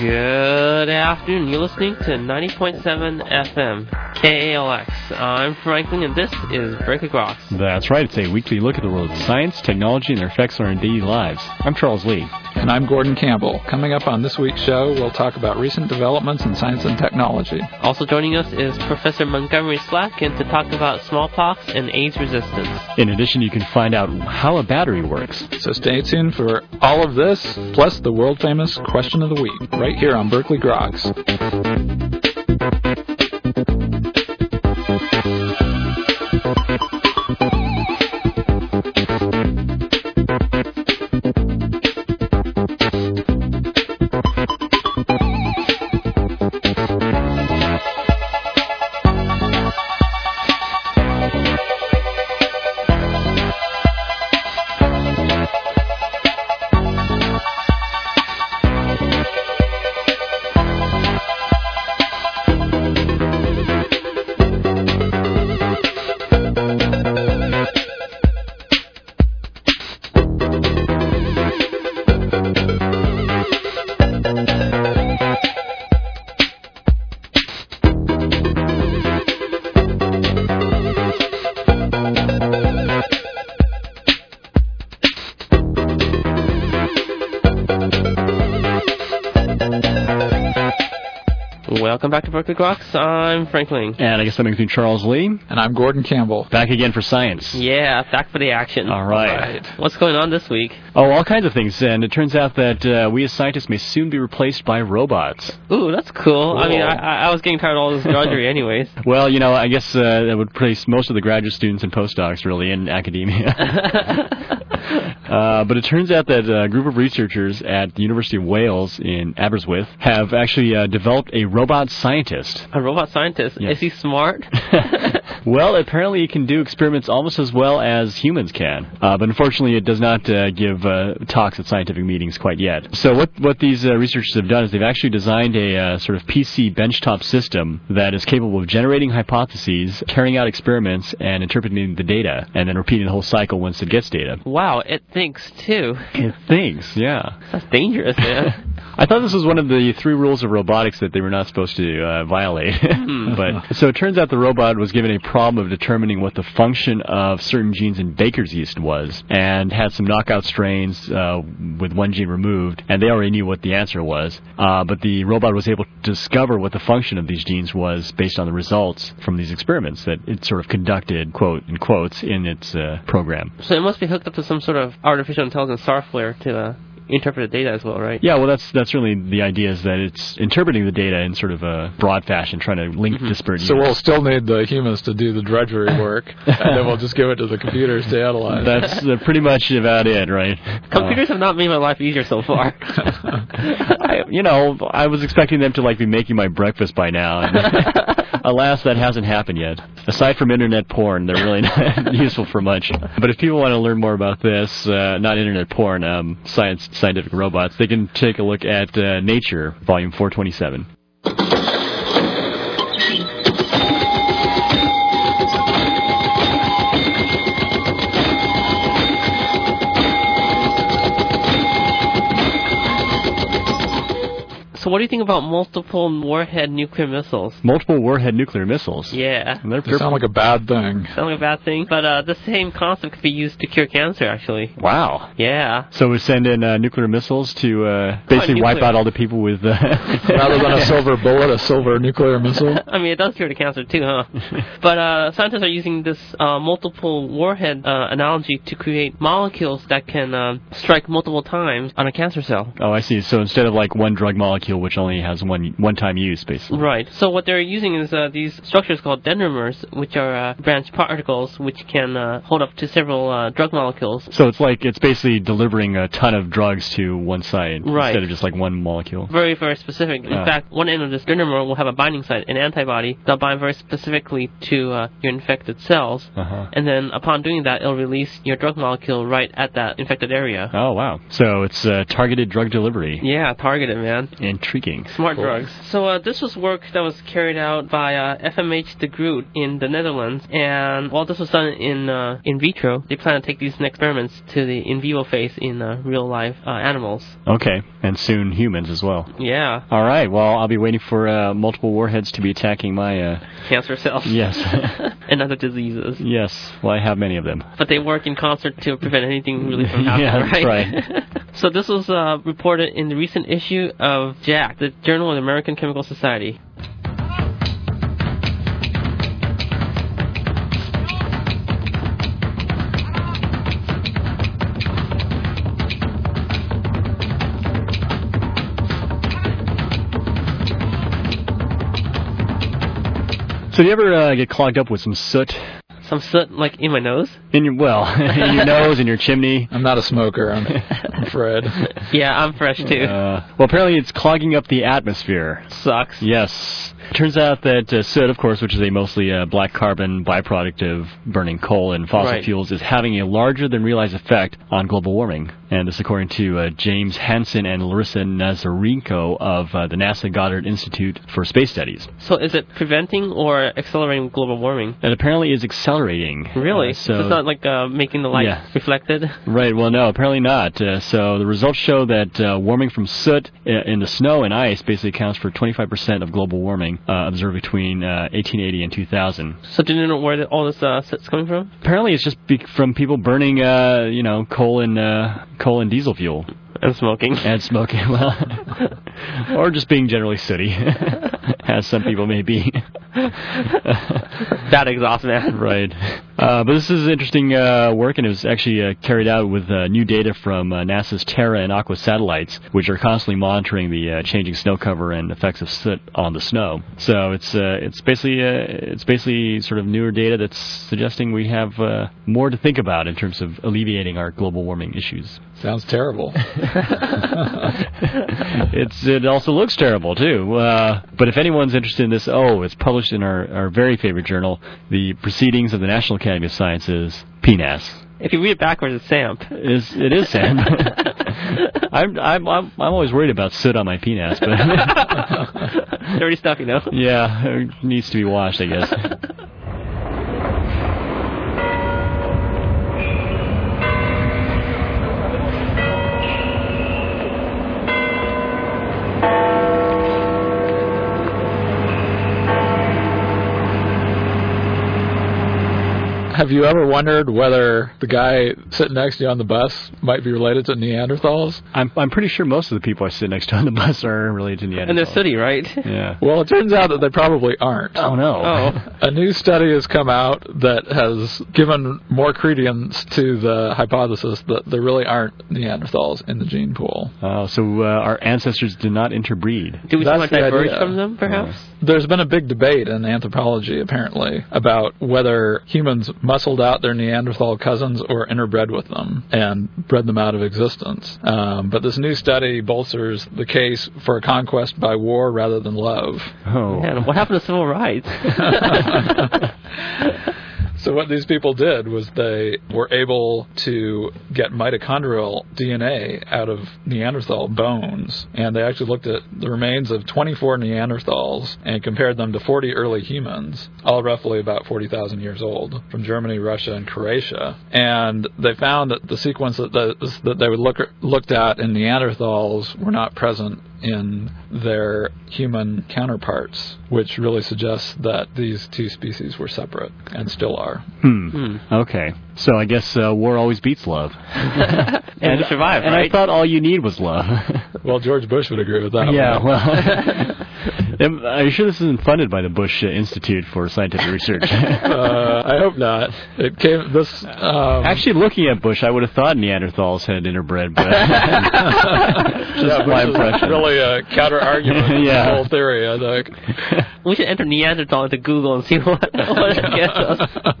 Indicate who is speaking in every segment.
Speaker 1: Good afternoon. You're listening to 90.7 FM KALX. I'm Frank Ling, and this is Berkeley Groks.
Speaker 2: That's right. It's a weekly look at the world of science, technology, and their effects on our daily lives. I'm Charles Lee.
Speaker 3: And I'm Gordon Campbell. Coming up on this week's show, we'll talk about recent developments in science and technology.
Speaker 1: Also joining us is Professor Montgomery Slatkin to talk about smallpox and AIDS resistance.
Speaker 2: In addition, you can find out how a battery works.
Speaker 3: So stay tuned for all of this, plus the world famous question of the week, right here on Berkeley Groks.
Speaker 1: Berkeley Groks. I'm Frank Ling.
Speaker 2: And I guess that makes me Charles Lee.
Speaker 3: And I'm Gordon Campbell.
Speaker 2: Back again for science.
Speaker 1: Yeah, back for the action.
Speaker 2: All right.
Speaker 1: What's going on this week?
Speaker 2: Oh, all kinds of things. And it turns out that uh, we as scientists may soon be replaced by robots.
Speaker 1: Ooh, that's cool. I mean, I, I I was getting tired of all this drudgery anyways.
Speaker 2: Well, you know, I guess uh, that would place most of the graduate students and postdocs really in academia. uh, but it turns out that a group of researchers at the University of Wales in Aberystwyth have actually uh, developed a robot scientist.
Speaker 1: A robot scientist.
Speaker 2: Yes.
Speaker 1: Is he smart?
Speaker 2: well, apparently it can do experiments almost as well as humans can, uh, but unfortunately it does not uh, give uh, talks at scientific meetings quite yet. So what what these uh, researchers have done is they've actually designed a uh, sort of PC benchtop system that is capable of generating hypotheses, carrying out experiments, and interpreting the data, and then repeating the whole cycle once it gets data.
Speaker 1: wow, it thinks too.
Speaker 2: It thinks, yeah.
Speaker 1: That's dangerous, man.
Speaker 2: I thought this was one of the three rules of robotics that they were not supposed to uh, violate. but so it turns out the robot was given a problem of determining what the function of certain genes in baker's yeast was, and had some knockout strains uh, with one gene removed, and they already knew what the answer was. Uh, but the robot was able to discover what the function of these genes was based on the results from these experiments that it sort of conducted, quote in quotes, in its uh, program.
Speaker 1: so it must be hooked up to some sort of artificial intelligence software to uh, interpret the data as well, right?
Speaker 2: Yeah, well, that's that's really the idea is that it's interpreting the data in sort of a broad fashion, trying to link disparate.
Speaker 3: So
Speaker 2: units.
Speaker 3: we'll still need the humans to do the drudgery work, and then we'll just give it to the computers to analyze.
Speaker 2: That's uh, pretty much about it, right?
Speaker 1: Computers have not made my life easier so far.
Speaker 2: Uh, I, you know, I was expecting them to like be making my breakfast by now. And alas, that hasn't happened yet. Aside from internet porn, they're really not useful for much. But if people want to learn more about this, uh, not internet porn, um, science, scientific robots, they can take a look at uh, Nature, Volume 427.
Speaker 1: so what do you think about multiple warhead nuclear missiles?
Speaker 2: Multiple warhead nuclear missiles.
Speaker 1: Yeah.
Speaker 2: And they're,
Speaker 3: They sound like a bad thing.
Speaker 1: Sound like a bad thing, but uh, the same concept could be used to cure cancer, actually.
Speaker 2: wow.
Speaker 1: Yeah.
Speaker 2: So we send in uh, nuclear missiles to uh, basically wipe out all the people with. Uh,
Speaker 3: Rather than a silver bullet, a silver nuclear missile.
Speaker 1: I mean, it does cure the cancer too, huh? but uh, scientists are using this uh, multiple warhead uh, analogy to create molecules that can um, strike multiple times on a cancer cell.
Speaker 2: Oh, I see. So instead of like one drug molecule which only has one one-time use, basically.
Speaker 1: Right. So what they're using is uh, these structures called dendrimers, which are uh, branch particles which can uh, hold up to several uh, drug molecules.
Speaker 2: So it's like it's basically delivering a ton of drugs to one site
Speaker 1: Right.
Speaker 2: instead of just like one molecule.
Speaker 1: Very, very specific. In
Speaker 2: Ah.
Speaker 1: fact, one end of this dendrimer will have a binding site, an antibody, that'll bind very specifically to uh, your infected cells.
Speaker 2: Uh-huh.
Speaker 1: And then upon doing that, it'll release your drug molecule right at that infected area.
Speaker 2: Oh wow! So it's uh, targeted drug delivery.
Speaker 1: Yeah, targeted, man.
Speaker 2: Intriguing.
Speaker 1: Smart
Speaker 3: Cool.
Speaker 1: drugs. So uh, this was work that was carried out by uh, FMH de Groot in the Netherlands, and while this was done in uh, in vitro, they plan to take these experiments to the in vivo phase in uh, real life uh, animals.
Speaker 2: Okay, and soon humans as well.
Speaker 1: Yeah,
Speaker 2: All right. Well, I'll be waiting for uh, multiple warheads to be attacking my. Uh,
Speaker 1: cancer cells.
Speaker 2: yes.
Speaker 1: and other diseases.
Speaker 2: yes. Well, I have many of them.
Speaker 1: But they work in concert to prevent anything really from happening,
Speaker 2: Yeah, that's
Speaker 1: right? so this was uh, reported in the recent issue of The Journal of the American Chemical Society.
Speaker 2: So, do you ever uh, get clogged up with some soot
Speaker 1: Some soot, like in my nose.
Speaker 2: in your well, in your nose, in your chimney?
Speaker 3: I'm not a smoker. I'm, I'm Fred.
Speaker 1: Yeah, I'm fresh too.
Speaker 2: Uh, well, apparently it's clogging up the atmosphere.
Speaker 1: Sucks.
Speaker 2: Yes. Turns out that uh, soot, of course, which is a mostly uh, black carbon byproduct of burning coal and fossil
Speaker 1: Right.
Speaker 2: fuels, is having a larger than realized effect on global warming. And this according to uh, James Hansen and Larissa Nazarenko of uh, the NASA Goddard Institute for Space Studies.
Speaker 1: So is it preventing or accelerating global warming?
Speaker 2: It apparently is accelerating.
Speaker 1: Really?
Speaker 2: Uh, so
Speaker 1: it's not like uh, making the light
Speaker 2: Yeah.
Speaker 1: reflected.
Speaker 2: Right. Well, no, apparently not. Uh, so the results show that uh, warming from soot in the snow and ice basically accounts for 25% of global warming uh, observed between uh, 1880 and 2000.
Speaker 1: So do you know where all this uh, soot's coming from?
Speaker 2: Apparently, it's just be- from people burning, uh, you know, coal and uh, coal and diesel fuel
Speaker 1: And smoking.
Speaker 2: and smoking, well, or just being generally sooty, as some people may be.
Speaker 1: that exhaust, man.
Speaker 2: Right. Uh, but this is interesting uh, work, and it was actually uh, carried out with uh, new data from uh, NASA's Terra and Aqua satellites, which are constantly monitoring the uh, changing snow cover and effects of soot on the snow. So it's uh, it's basically uh, it's basically sort of newer data that's suggesting we have uh, more to think about in terms of alleviating our global warming issues.
Speaker 3: Sounds terrible.
Speaker 2: it's it also looks terrible too. Uh, but if anyone's interested in this, oh, it's published in our, our very favorite journal, the Proceedings of the National Academy of Sciences, PNAS.
Speaker 1: If you read it backwards, it's SAMP.
Speaker 2: Is it is SAMP. I'm, I'm I'm I'm always worried about soot on my penis, but
Speaker 1: Dirty stuff, you know.
Speaker 2: yeah, it needs to be washed, I guess.
Speaker 3: Have you ever wondered whether the guy sitting next to you on the bus might be related to Neanderthals?
Speaker 2: I'm I'm pretty sure most of the people I sit next to on the bus are related to Neanderthals.
Speaker 1: And they're sooty, right?
Speaker 2: Yeah.
Speaker 3: Well, it turns out that they probably aren't.
Speaker 2: Oh no.
Speaker 1: Oh.
Speaker 3: A new study has come out that has given more credence to the hypothesis that there really aren't Neanderthals in the gene pool.
Speaker 2: Oh, so uh, our ancestors did not interbreed.
Speaker 1: Do we
Speaker 3: That's
Speaker 1: somewhat diverge
Speaker 3: idea.
Speaker 1: from them, perhaps?
Speaker 3: There's been a big debate in anthropology, apparently, about whether humans muscled out their Neanderthal cousins or interbred with them and bred them out of existence. Um, but this new study bolsters the case for a conquest by war rather than love.
Speaker 2: Oh.
Speaker 1: Man, what happened to civil rights?
Speaker 3: So what these people did was they were able to get mitochondrial DNA out of Neanderthal bones, and they actually looked at the remains of 24 Neanderthals and compared them to 40 early humans, all roughly about 40,000 years old, from Germany, Russia, and Croatia. And they found that the sequence that the, that they looked at in Neanderthals were not present in their human counterparts, which really suggests that these two species were separate and still are.
Speaker 2: Hmm. Okay. So I guess uh, war always beats love.
Speaker 1: and to survive,
Speaker 2: and
Speaker 1: right?
Speaker 2: I thought all you need was love.
Speaker 3: Well, George Bush would agree with that.
Speaker 2: yeah.
Speaker 3: one.
Speaker 2: Well. Are you sure this isn't funded by the Bush uh, Institute for Scientific Research?
Speaker 3: uh, I hope not. It came this. Um,
Speaker 2: Actually, looking at Bush, I would have thought Neanderthals had interbred, but just
Speaker 3: yeah,
Speaker 2: my impression.
Speaker 3: really a counter argument to
Speaker 2: Yeah.
Speaker 3: the whole theory. I think.
Speaker 1: We should enter Neanderthal into Google and see what, what it gets us.
Speaker 2: Uh,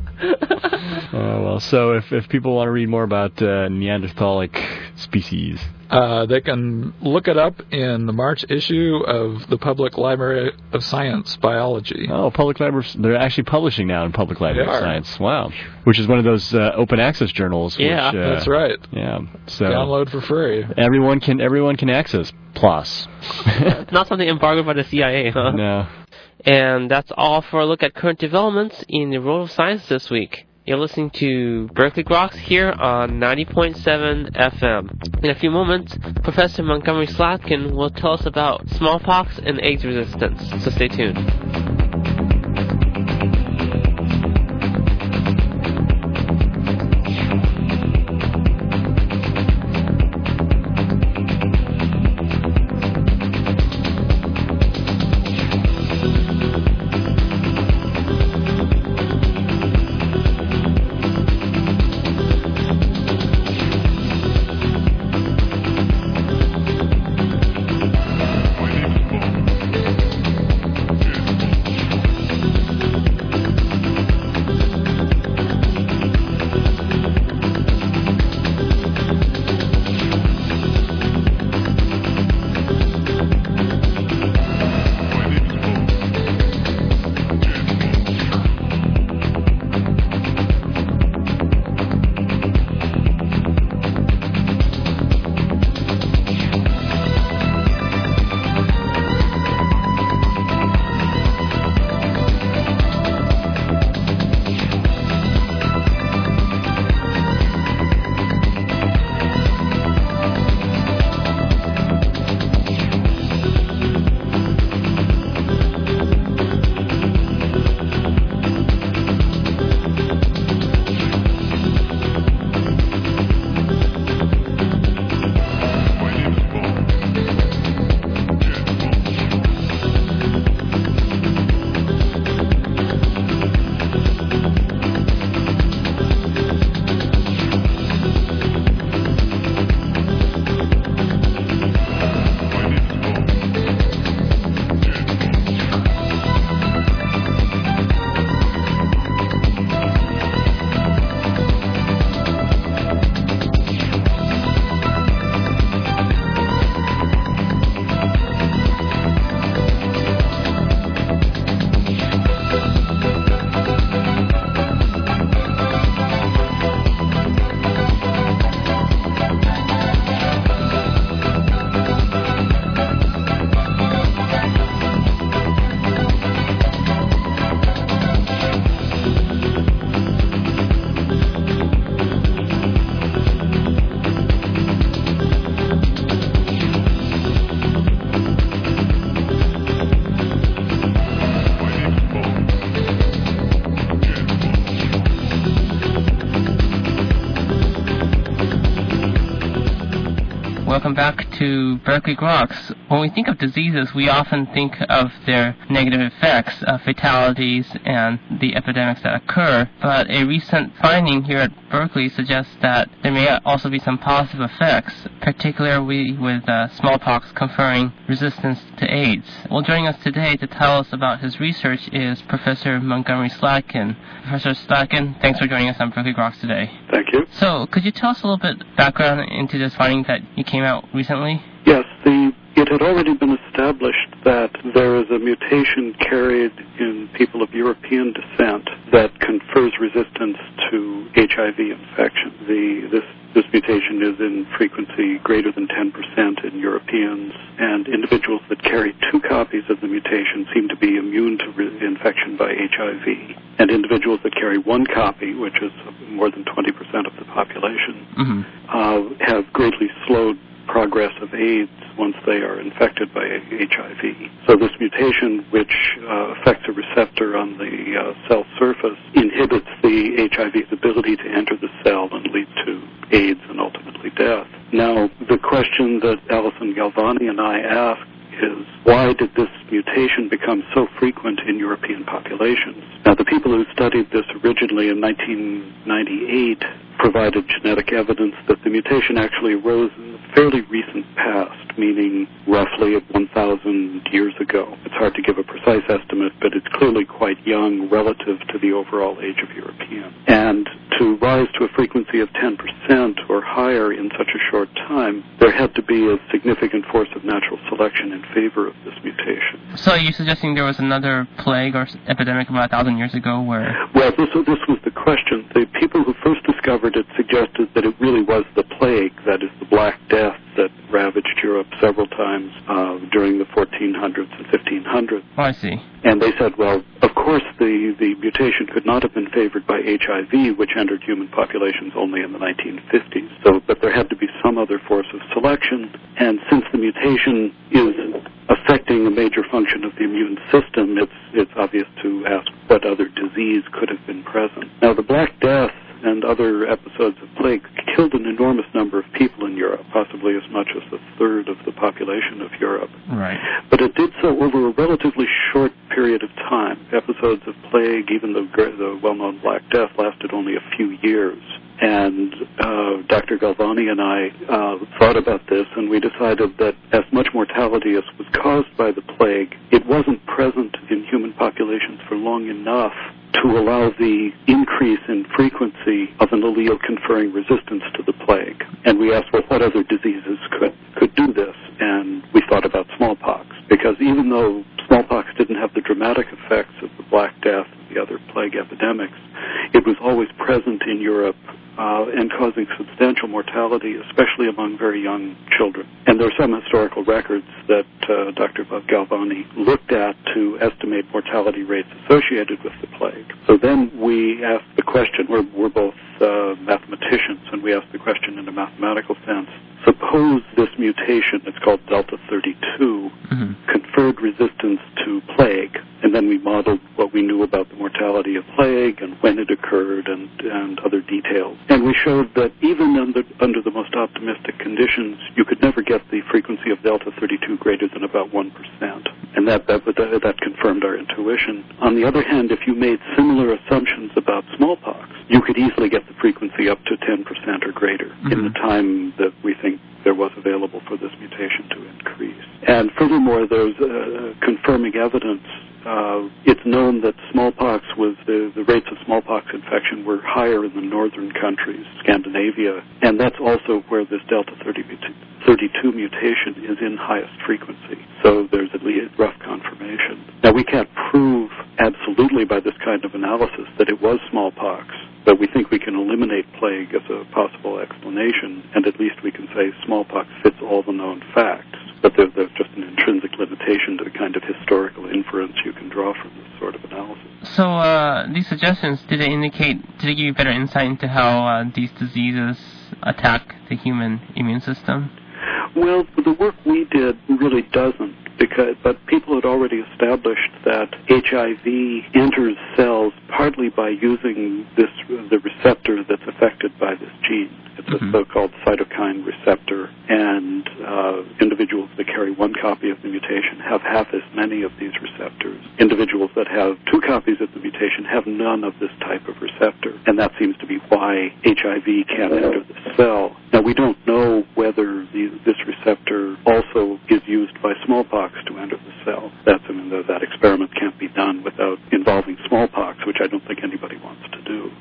Speaker 2: well, so if, if people want to read more about uh, Neanderthalic species,
Speaker 3: Uh, they can look it up in the March issue of the Public Library of Science Biology.
Speaker 2: oh, public library, they're actually publishing now in Public Library of. Science. Wow. Which is one of those uh, open access journals.
Speaker 1: Yeah,
Speaker 2: which, uh,
Speaker 3: That's right.
Speaker 2: Yeah. So
Speaker 3: Download for free.
Speaker 2: everyone can everyone can access PLOS.
Speaker 1: Not something embargoed by the CIA. Huh?
Speaker 2: no.
Speaker 1: And that's all for a look at current developments in the world of science this week. You're listening to Berkeley Groks here on 90.7 FM. In a few moments, Professor Montgomery Slatkin will tell us about smallpox and AIDS resistance, so stay tuned. To Berkeley Groks. When we think of diseases, we often think of their negative effects, uh, fatalities, and the epidemics that occur. But a recent finding here at Berkeley suggests that there may also be some positive effects, particularly with uh, smallpox conferring resistance to AIDS. Well, joining us today to tell us about his research is Professor Montgomery Slatkin. Professor Slatkin, thanks for joining us on Berkeley Groks today.
Speaker 4: Thank you.
Speaker 1: So, could you tell us a little bit background into this finding that you came out recently?
Speaker 4: Yes, the had already been established that there is a mutation carried in people of European descent that confers resistance to HIV infection. The this this mutation is in frequency greater than 10% in Europeans, and individuals that carry two copies of the mutation seem to be immune to re- infection by HIV. And individuals that carry one copy, which is more than 20% of the population,
Speaker 1: Mm-hmm.
Speaker 4: uh, have greatly slowed progress of AIDS once they are infected by HIV. So this mutation, which uh, affects a receptor on the uh, cell surface, inhibits the HIV's ability to enter the cell and lead to AIDS and ultimately death. Now, the question that Alison Galvani and I asked is why did this mutation become so frequent in European populations? Now, the people who studied this originally in 1998 provided genetic evidence that the mutation actually arose in the fairly recent past, meaning roughly 1,000 years ago. It's hard to give a precise estimate, but it's clearly quite young relative to the overall age of Europeans. And to rise to a frequency of 10% or higher in such a short time, there had to be a significant force of natural selection in favor of this mutation.
Speaker 1: So you're you suggesting there was another plague or epidemic about thousand years ago where...
Speaker 4: Well, this, this was the question. The people who first discovered it suggested that it really was the plague, that is the Black Death that ravaged Europe several times uh, during the 1400s and 1500s.
Speaker 1: Oh, I see.
Speaker 4: And they said, well, of course the, the mutation could not have been favored by HIV, which entered human populations only in the 1950s. So, but there had to be some other force of selection. And since the mutation is affecting a major function of the immune system, it's, it's obvious to ask what other disease could have been present. Now, the Black Death and other episodes of plague killed an enormous number of people in Europe, possibly as much as a third of the population of Europe.
Speaker 1: Right.
Speaker 4: But it did so over a relatively short period of time. Episodes of plague, even the, the well-known Black Death, lasted only a few years. And uh, Dr. Galvani and I uh, thought about this, and we decided that as much mortality as was caused by the plague, it wasn't present populations for long enough to allow the increase in frequency of an allele conferring resistance to the plague. And we asked, well, what other diseases could, could do this? And we thought about smallpox, because even though smallpox didn't have the dramatic effects of the Black Death and the other plague epidemics, was always present in Europe uh, and causing substantial mortality, especially among very young children. And there are some historical records that uh, Dr. Galvani looked at to estimate mortality rates associated with the plague. So then we asked the question, we're, we're both uh, mathematicians, and we asked the question in a mathematical sense. Suppose this mutation, it's called Delta 32, mm-hmm. conferred resistance to plague, and then we modeled what we knew about the mortality of plague and when it occurred and, and other details. And we showed that even under, under the most optimistic conditions, you could never get the frequency of Delta 32 greater than about 1%. And that, that, that, that confirmed our intuition. On the other hand, if you made similar assumptions about smallpox, you could easily get the frequency up to 10% or greater mm-hmm. in the time that we think there was available for this mutation to increase. And furthermore, there's uh, confirming evidence uh, it's known that smallpox was the, the rates of smallpox infection were higher in the northern countries, Scandinavia, and that's also where this Delta 30, 32 mutation is in highest frequency. So there's least rough confirmation. Now we can't prove absolutely by this kind of analysis that it was smallpox, but we think we can eliminate plague as a possible explanation, and at least we can say smallpox fits all the known facts but there, there's just an intrinsic limitation to the kind of historical inference you can draw from this sort of analysis.
Speaker 1: So uh, these suggestions, did they indicate, did they give you better insight into how uh, these diseases attack the human immune system?
Speaker 4: Well, the work we did really doesn't because but people had already established that HIV enters cells partly by using this the receptor that's affected by this gene. It's mm-hmm. so-called cytokine receptor, and uh, individuals that carry one copy of the mutation have half as many of these receptors. Individuals that have two copies of the mutation have none of this type of receptor, and that seems to be why HIV can't enter the cell. Now we don't know whether the, this receptor also is used by smallpox to enter the cell. That's I mean, that experiment can't be done without involving smallpox, which I don't think anybody wants to do.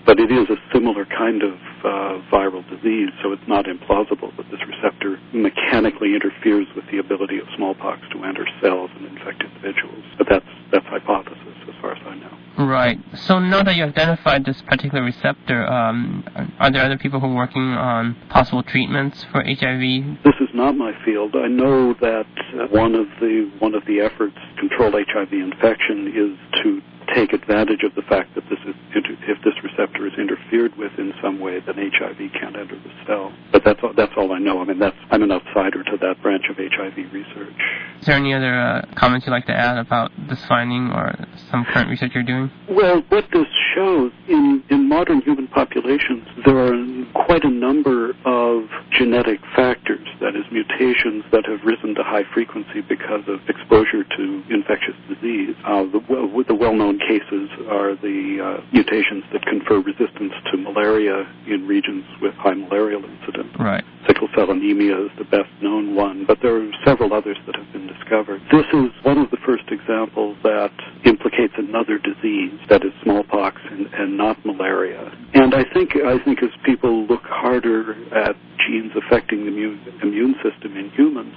Speaker 4: But it is a similar kind of uh, viral disease, so it's not implausible that this receptor mechanically interferes with the ability of smallpox to enter cells and infect individuals. But that's that's hypothesis as far as I know.
Speaker 1: Right. So now that you identified this particular receptor, um, are there other people who are working on possible treatments for HIV?
Speaker 4: This is not my field. I know that uh, one of the one of the efforts control HIV infection is to take advantage of the fact that this is if this receptor is interfered with in some way, then HIV can't enter the cell. But that's all, that's all I know. I mean, that's I'm an outsider to that branch of HIV research.
Speaker 1: Is there any other uh, comments you'd like to add about this finding or some current research you're doing?
Speaker 4: Well, what this shows in in modern human populations, there are quite a number of genetic factors, that is, mutations that have risen to high frequency because of exposure to infectious disease. Uh, the, the well-known cases are the uh, mutations that confer resistance to malaria in regions with high malarial incidence.
Speaker 1: Right.
Speaker 4: Sickle cell anemia is the best known one, but there are several others that have been discovered. This is one of the first examples that implicates another disease, that is smallpox and, and not malaria. And I think I think as people look harder at genes affecting the immune, immune system in humans,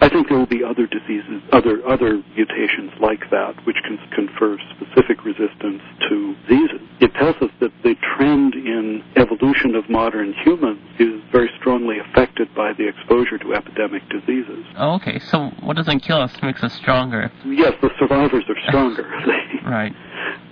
Speaker 4: I think there will be other diseases, other other mutations like that, which can confer specific resistance to diseases. It tells us that the trend in evolution of modern humans is very strongly affected by the exposure to epidemic diseases.
Speaker 1: Oh, okay. So what doesn't kill us makes us stronger.
Speaker 4: Yes, the survivors are stronger.
Speaker 1: right.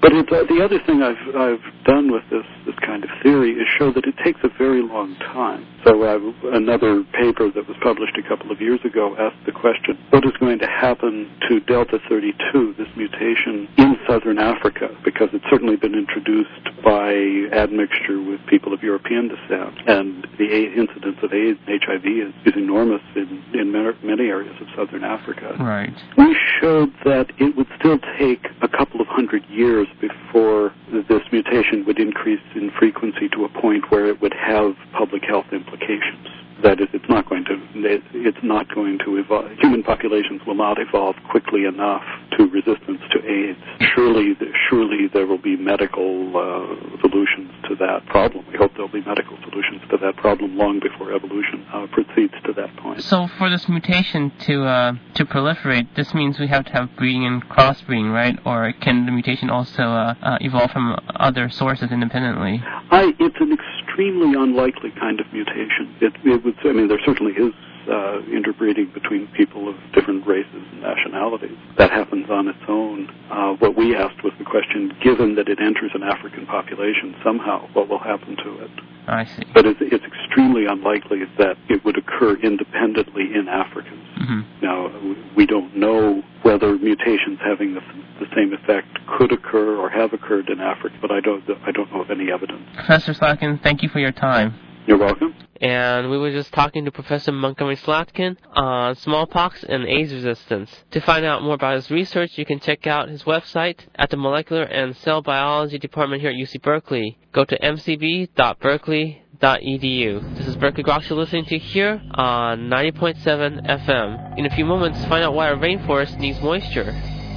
Speaker 4: But it, uh, the other thing I've I've done with this this kind of theory is show that it takes a very long time. So uh, another paper that was published a couple of years ago asked the question: What is going to happen to delta 32, this mutation in southern Africa? Because it's certainly been introduced by admixture with people of European descent, and the incidence of AIDS HIV is, is enormous in in many areas of southern Africa.
Speaker 1: Right.
Speaker 4: We showed that it would still take a couple of hundred years before this mutation would increase in frequency to a point where it would have public health implications. That is, it's not going to it's not going to evolve. Human populations will not evolve quickly enough to resistance to AIDS. Surely, surely there will be medical uh, solutions to that problem. We hope there'll be medical solutions to that problem long before evolution uh, proceeds to that point.
Speaker 1: So, for this mutation to uh, to proliferate, this means we have to have breeding and crossbreeding, right? Or can the mutation also uh, uh, evolve from other sources independently?
Speaker 4: I, it's an extremely unlikely kind of mutation. It, it would, I mean, there certainly is uh, interbreeding between people of different races and nationalities. That happens on its own. Uh, what we asked was the question, given that it enters an African population somehow, what will happen to it?
Speaker 1: I see.
Speaker 4: But it's, it's extremely unlikely that it would occur independently in Africans.
Speaker 1: Mm-hmm.
Speaker 4: Now, we don't know whether mutations having the, the same effect could occur or have occurred in Africa, but I don't, I don't know of any evidence.
Speaker 1: Professor Slatkin, thank you for your time.
Speaker 4: You're welcome.
Speaker 1: And we were just talking to Professor Montgomery Slatkin on smallpox and AIDS resistance. To find out more about his research, you can check out his website at the Molecular and Cell Biology Department here at UC Berkeley. Go to mcb.berkeley.edu. This is Berkeley Groks you're listening to here on 90.7 FM. In a few moments, find out why our rainforest needs moisture.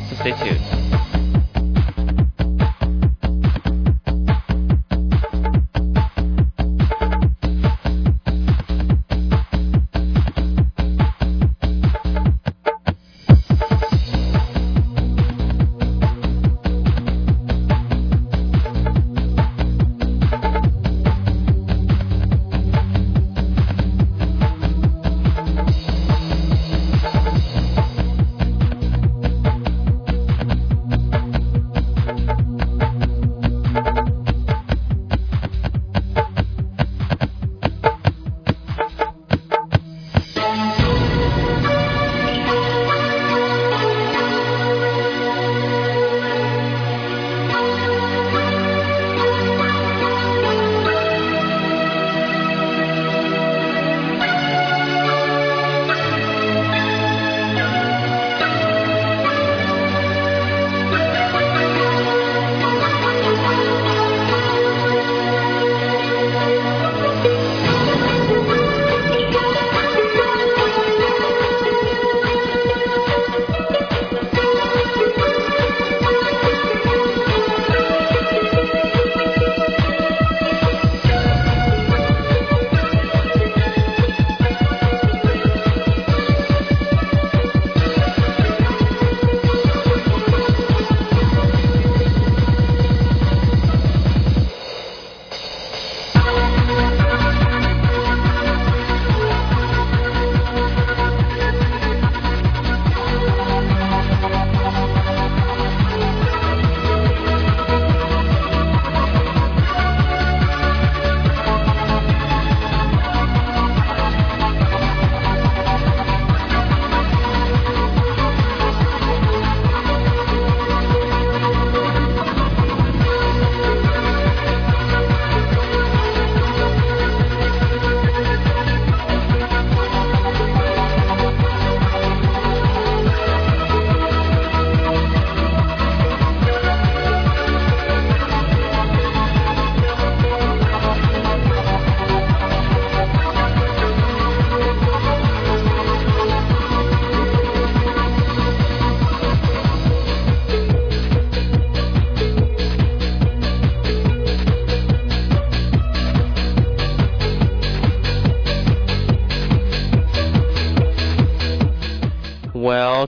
Speaker 1: So stay tuned.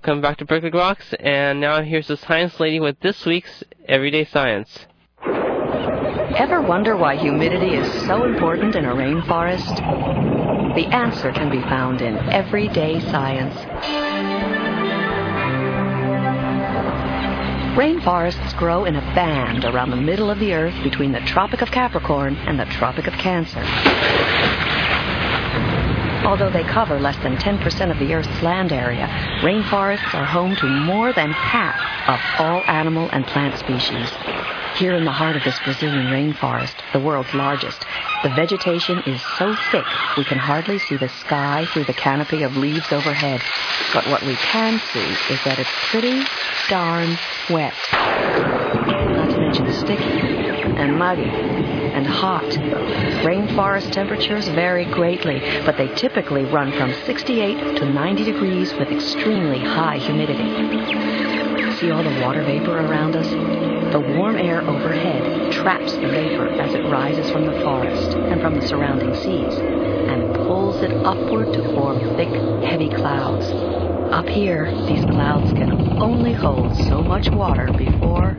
Speaker 1: Welcome back to Berkeley Groks, and now here's the science lady with this week's Everyday Science.
Speaker 5: Ever wonder why humidity is so important in a rainforest? The answer can be found in Everyday Science. Rainforests grow in a band around the middle of the Earth between the Tropic of Capricorn and the Tropic of Cancer. Although they cover less than 10% of the Earth's land area, rainforests are home to more than half of all animal and plant species. Here in the heart of this Brazilian rainforest, the world's largest, the vegetation is so thick we can hardly see the sky through the canopy of leaves overhead. But what we can see is that it's pretty darn wet. Not to mention sticky and muddy and hot. Rainforest temperatures vary greatly, but they typically run from 68 to 90 degrees with extremely high humidity. See all the water vapor around us? The warm air overhead traps the vapor as it rises from the forest and from the surrounding seas and pulls it upward to form thick, heavy clouds. Up here, these clouds can only hold so much water before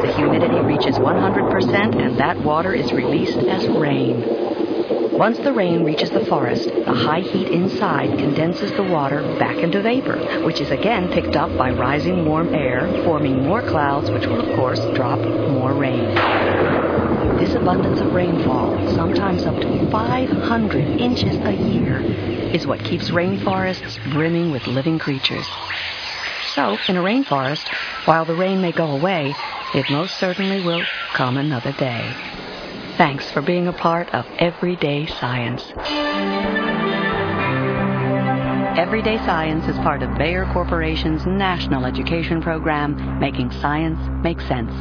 Speaker 5: the humidity reaches 100% and that water is released as rain. Once the rain reaches the forest, the high heat inside condenses the water back into vapor, which is again picked up by rising warm air, forming more clouds, which will, of course, drop more rain. This abundance of rainfall, sometimes up to 500 inches a year, is what keeps rainforests brimming with living creatures. So, in a rainforest, while the rain may go away, it most certainly will come another day. Thanks for being a part of Everyday Science. Everyday Science is part of Bayer Corporation's national education program, making science make sense.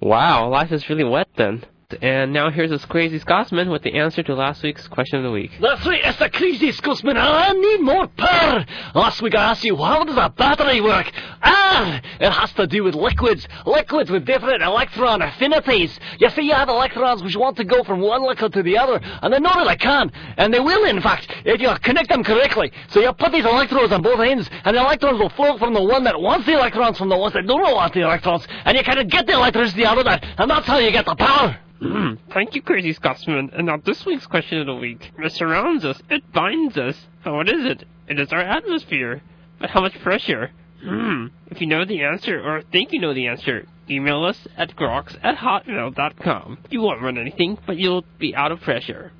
Speaker 1: Wow, life is really wet then. And now here's this crazy Scotsman with the answer to last week's question of the week.
Speaker 6: That's right, it's the crazy Scotsman. I need more power. Last week I asked you, how does a battery work? Ah, it has to do with liquids. Liquids with different electron affinities. You see, you have electrons which want to go from one liquid to the other, and they know that they can. And they will, in fact, if you connect them correctly. So you put these electrodes on both ends, and the electrons will flow from the one that wants the electrons from the ones that don't want the electrons, and you kind of get the electricity out of that, and that's how you get the power.
Speaker 1: Hmm. Thank you, Crazy Scotsman. And now this week's question of the week. It surrounds us. It binds us. But what is it? It is our atmosphere. But how much pressure? Hmm. If you know the answer or think you know the answer, email us at groks at hotmail.com. You won't run anything, but you'll be out of pressure.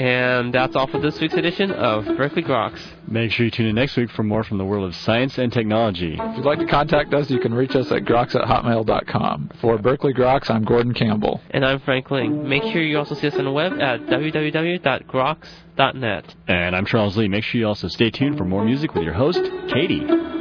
Speaker 1: And that's all for this week's edition of Berkeley Groks.
Speaker 2: Make sure you tune in next week for more from the world of science and technology.
Speaker 3: If you'd like to contact us, you can reach us at groks at hotmail.com. For Berkeley Groks, I'm Gordon Campbell.
Speaker 1: And I'm Frank Ling. Make sure you also see us on the web at www.groks.net.
Speaker 2: And I'm Charles Lee. Make sure you also stay tuned for more music with your host, Katie.